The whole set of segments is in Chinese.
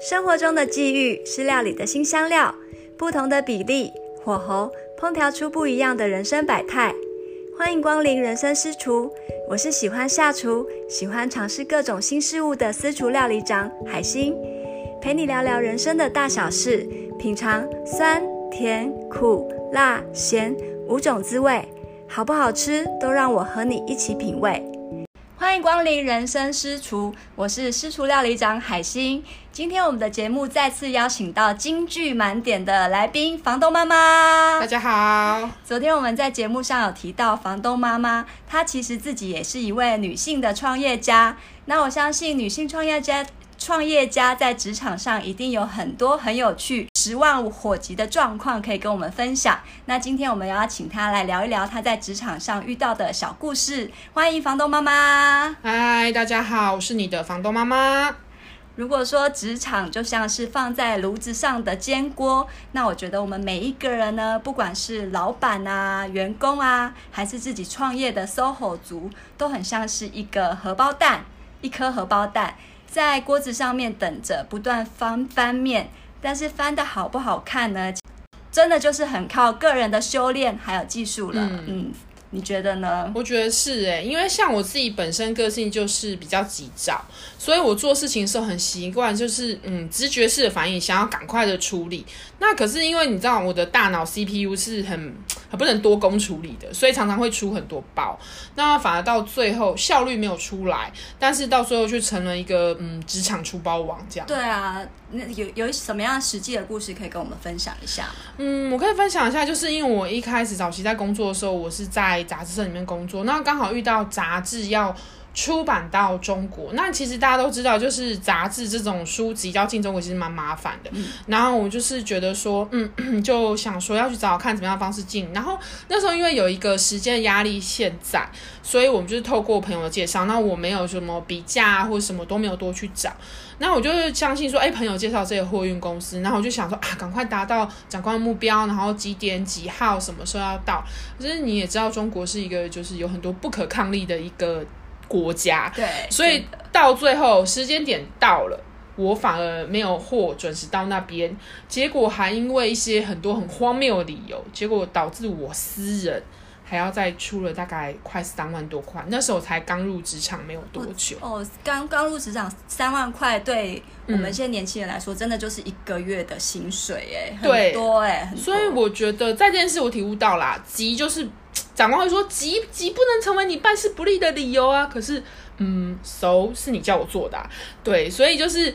生活中的际遇是料理的新香料，不同的比例、火候，烹调出不一样的人生百态。欢迎光临人生私厨，我是喜欢下厨、喜欢尝试各种新事物的私厨料理长海星，陪你聊聊人生的大小事，品尝酸、甜、苦、辣、咸五种滋味，好不好吃都让我和你一起品味。欢迎光临人生私厨，我是私厨料理长海星。今天我们的节目再次邀请到京剧满点的来宾房东妈妈。大家好。昨天我们在节目上有提到房东妈妈，她其实自己也是一位女性的创业家。那我相信女性创业家。创业家在职场上一定有很多很有趣、十万火急的状况可以跟我们分享。那今天我们要请他来聊一聊他在职场上遇到的小故事。欢迎房东妈妈。嗨，大家好，我是你的房东妈妈。如果说职场就像是放在炉子上的煎锅，那我觉得我们每一个人呢，不管是老板啊、员工啊，还是自己创业的 SOHO 族，都很像是一个荷包蛋，一颗荷包蛋。在锅子上面等着不断翻翻面，但是翻的好不好看呢？真的就是很靠个人的修炼还有技术了。嗯，嗯，你觉得呢？我觉得是诶，因为像我自己本身个性就是比较急躁，所以我做事情的时候很习惯就是嗯直觉式的反应，想要赶快的处理。那可是因为你知道我的大脑 CPU 是很。很不能多工处理的，所以常常会出很多包，那反而到最后效率没有出来，但是到最后却成了一个嗯职场出包王这样。对啊，那有有什么样实际的故事可以跟我们分享一下？嗯，我可以分享一下，就是因为我一开始早期在工作的时候，我是在杂志社里面工作，那刚好遇到杂志要。出版到中国，那其实大家都知道，就是杂志这种书籍要进中国其实蛮麻烦的。嗯、然后我就是觉得说，嗯，就想说要去找找看怎么样的方式进。然后那时候因为有一个时间压力现在，所以我们就是透过朋友的介绍。那我没有什么比价啊，或者什么都没有多去找。那我就是相信说，哎，朋友介绍这个货运公司，然后我就想说啊，赶快达到长官的目标，然后几点几号什么时候要到。可是你也知道，中国是一个就是有很多不可抗力的一个。国家，对，所以到最后时间点到了，我反而没有货准时到那边，结果还因为一些很多很荒谬的理由，结果导致我私人还要再出了大概快三万多块。那时候才刚入职场没有多久。哦，刚刚入职场三万块，对我们现在年轻人来说，真的就是一个月的薪水哎，很多哎，所以我觉得在这件事我体悟到啦，急就是。长官会说急急不能成为你办事不利的理由啊，可是，嗯熟是你叫我做的啊，对，所以就是。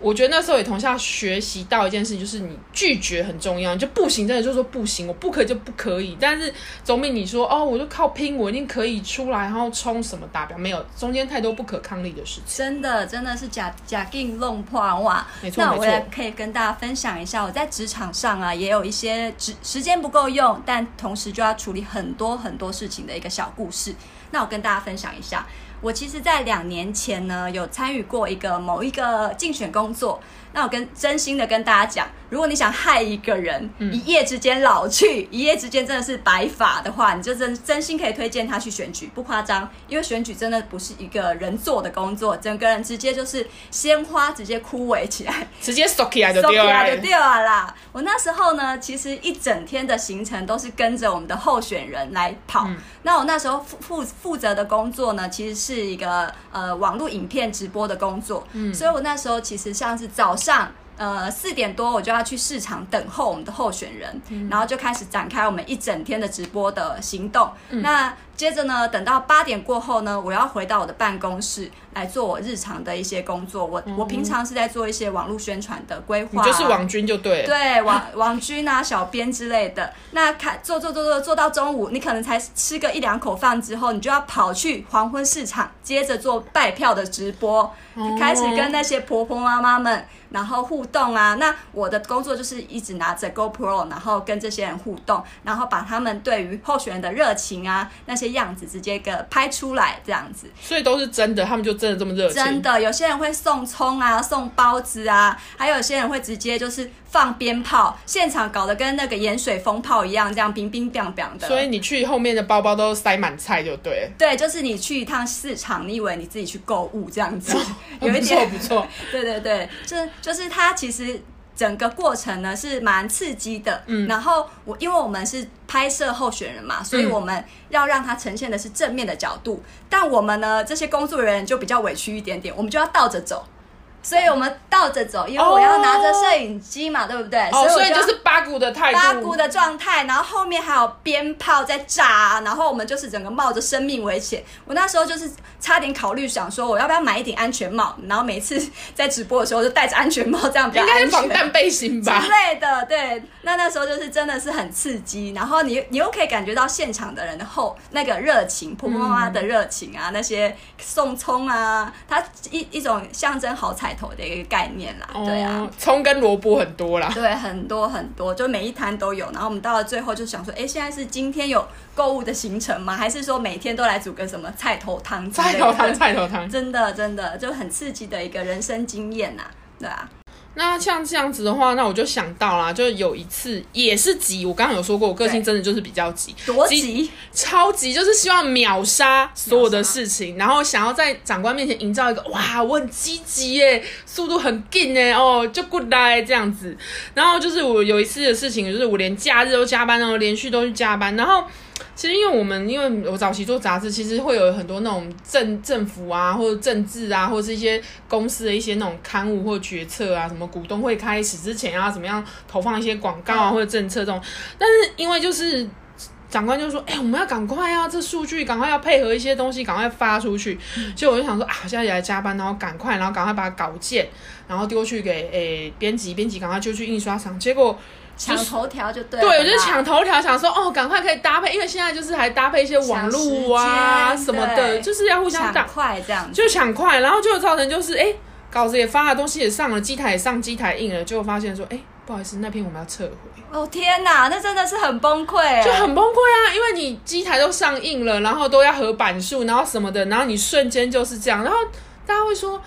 我觉得那时候也同下学习到一件事情，就是你拒绝很重要，就不行，真的就说不行，我不可以就不可以。但是总比你说哦，我就靠拼，我一定可以出来，然后冲什么达标，没有中间太多不可抗力的事情。真的，真的是假假定弄破哇！没错，那我也可以跟大家分享一下，我在职场上啊，也有一些时时间不够用，但同时就要处理很多很多事情的一个小故事。那我跟大家分享一下。我其实，在两年前呢，有参与过一个某一个竞选工作。那我跟真心的跟大家讲，如果你想害一个人、嗯、一夜之间老去，一夜之间真的是白发的话，你就真真心可以推荐他去选举，不夸张。因为选举真的不是一个人做的工作，整个人直接就是鲜花直接枯萎起来，直接收起来就掉了，就掉了啦。我那时候呢，其实一整天的行程都是跟着我们的候选人来跑。嗯、那我那时候负负负责的工作呢，其实是一个呃网络影片直播的工作。嗯，所以我那时候其实像是早上。呃，四点多我就要去市场等候我们的候选人，嗯、然后就开始展开我们一整天的直播的行动。嗯、那接着呢，等到八点过后呢，我要回到我的办公室来做我日常的一些工作。我、嗯、我平常是在做一些网络宣传的规划，就是网军就对了，对网网军啊、小编之类的。那开做做做做做到中午，你可能才吃个一两口饭之后，你就要跑去黄昏市场，接着做拜票的直播，嗯、开始跟那些婆婆妈妈们。然后互动啊，那我的工作就是一直拿着 GoPro，然后跟这些人互动，然后把他们对于候选人的热情啊，那些些样子直接给拍出来这样子。所以都是真的，他们就真的这么热情。真的，有些人会送葱啊，送包子啊，还有些人会直接就是放鞭炮，现场搞得跟那个盐水风炮一样，这样冰冰凉凉的。所以你去后面的包包都塞满菜就对。对，就是你去一趟市场，你以为你自己去购物这样子，哦、有一点不错不错。对对对，就就是它其实。整个过程呢是蛮刺激的，嗯，然后我因为我们是拍摄候选人嘛，所以我们要让他呈现的是正面的角度，嗯，但我们呢这些工作人员就比较委屈一点点，我们就要倒着走。所以我们倒着走，因为我要拿着摄影机嘛，oh. 对不对？哦，所以就是八股的态度，八股的状态，然后后面还有鞭炮在炸，然后我们就是整个冒着生命危险。我那时候就是差点考虑想说，我要不要买一顶安全帽，然后每次在直播的时候就戴着安全帽，这样比较安全。应该是防弹背心吧之类的。对，那那时候就是真的是很刺激，然后你你又可以感觉到现场的人的后那个热情，婆婆妈妈的热情啊，嗯、那些送葱啊，它一一种象征好彩头的一个概念啦，对啊，葱跟萝卜很多啦，对，很多很多，就每一摊都有。然后我们到了最后就想说，哎，现在是今天有购物的行程吗？还是说每天都来煮个什么菜头汤？菜头汤，菜头汤，真的真的就很刺激的一个人生经验呐，对啊。那像这样子的话，那我就想到啦，就有一次也是急。我刚刚有说过，我个性真的就是比较急，多急，超级就是希望秒杀所有的事情，然后想要在长官面前营造一个哇，我很积极耶，速度很劲耶，哦，就 good 来这样子。然后就是我有一次的事情，就是我连假日都加班，然后连续都去加班，然后。其实，因为我们因为我早期做杂志，其实会有很多那种政政府啊，或者政治啊，或者是一些公司的一些那种刊物或决策啊，什么股东会开始之前啊，怎么样投放一些广告啊，或者政策这种。但是因为就是长官就说，哎、欸，我们要赶快啊，这数据赶快要配合一些东西，赶快发出去。所以我就想说啊，现在也来加班，然后赶快，然后赶快把稿件，然后丢去给诶编辑，编辑赶快就去印刷厂，结果。抢头条就对了，对，我就是抢头条，想说哦，赶快可以搭配，因为现在就是还搭配一些网络啊什么的，就是要互相抢快这样，就抢快，然后就造成就是哎，稿子也发了，东西也上了，机台也上，机台印了，就发现说哎，不好意思，那篇我们要撤回。哦天哪，那真的是很崩溃，就很崩溃啊，因为你机台都上映了，然后都要合版数，然后什么的，然后你瞬间就是这样，然后大家会说。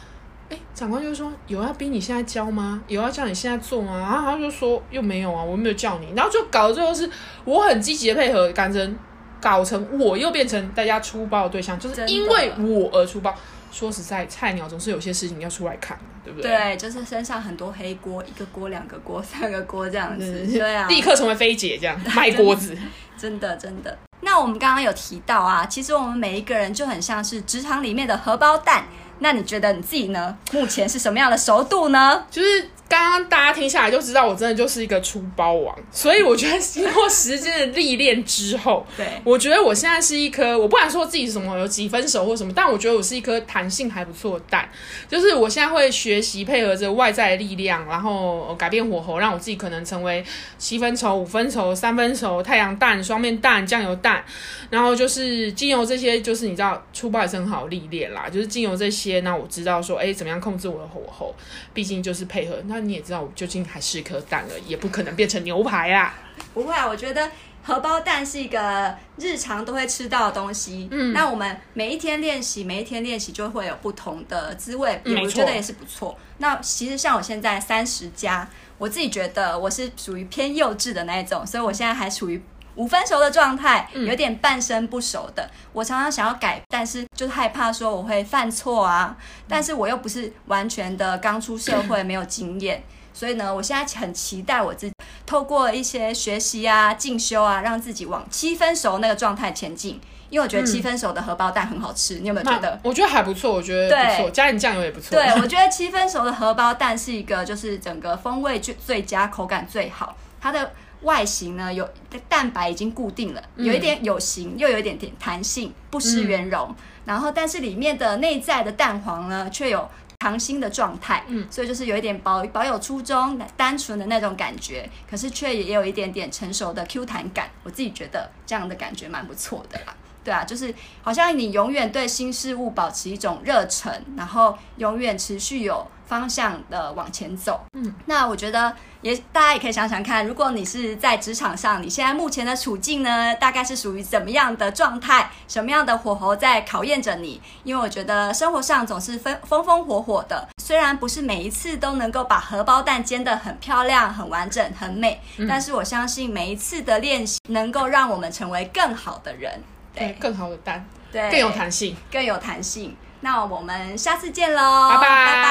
哎，长官就说有要逼你现在交吗？有要叫你现在做吗？然后他就说又没有啊，我没有叫你。然后就搞到最后是我很积极的配合，改成搞成我又变成大家出包的对象，就是因为我而出包。说实在，菜鸟总是有些事情要出来看，对不对？对，就是身上很多黑锅，一个锅、两个锅、三个锅这样子。对啊，立刻成为菲姐这样 卖锅子。真的真的。那我们刚刚有提到啊，其实我们每一个人就很像是职场里面的荷包蛋。那你觉得你自己呢？目前是什么样的熟度呢？就是。刚刚大家听下来就知道，我真的就是一个出包王。所以我觉得经过时间的历练之后，对，我觉得我现在是一颗，我不敢说自己什么有几分熟或什么，但我觉得我是一颗弹性还不错的蛋。就是我现在会学习配合着外在的力量，然后改变火候，让我自己可能成为七分熟、五分熟、三分熟、太阳蛋、双面蛋、酱油蛋。然后就是精油这些，就是你知道出包也是很好历练啦。就是精油这些，那我知道说，哎，怎么样控制我的火候？毕竟就是配合那。你也知道，我究竟还是颗蛋而已，也不可能变成牛排啊！不会啊，我觉得荷包蛋是一个日常都会吃到的东西。嗯，那我们每一天练习，每一天练习就会有不同的滋味，嗯、我觉得也是不错。那其实像我现在三十加，我自己觉得我是属于偏幼稚的那一种，所以我现在还处于。五分熟的状态，有点半生不熟的。嗯、我常常想要改，但是就是害怕说我会犯错啊。但是我又不是完全的刚出社会，没有经验，所以呢，我现在很期待我自己透过一些学习啊、进修啊，让自己往七分熟那个状态前进。因为我觉得七分熟的荷包蛋很好吃，嗯、你有没有觉得？我觉得还不错，我觉得不错，加点酱油也不错。对，我觉得 七分熟的荷包蛋是一个，就是整个风味最最佳，口感最好，它的。外形呢，有蛋白已经固定了，有一点有形，又有一点点弹性，不失圆融。嗯、然后，但是里面的内在的蛋黄呢，却有溏心的状态。嗯，所以就是有一点保保有初衷、单纯的那种感觉，可是却也有一点点成熟的 Q 弹感。我自己觉得这样的感觉蛮不错的啦。对啊，就是好像你永远对新事物保持一种热忱，然后永远持续有方向的往前走。嗯，那我觉得也大家也可以想想看，如果你是在职场上，你现在目前的处境呢，大概是属于怎么样的状态？什么样的火候在考验着你？因为我觉得生活上总是风风风火火的，虽然不是每一次都能够把荷包蛋煎得很漂亮、很完整、很美，嗯，但是我相信每一次的练习能够让我们成为更好的人。对，更好的单，对，更有弹性，更有弹性。那我们下次见喽，拜拜。拜拜。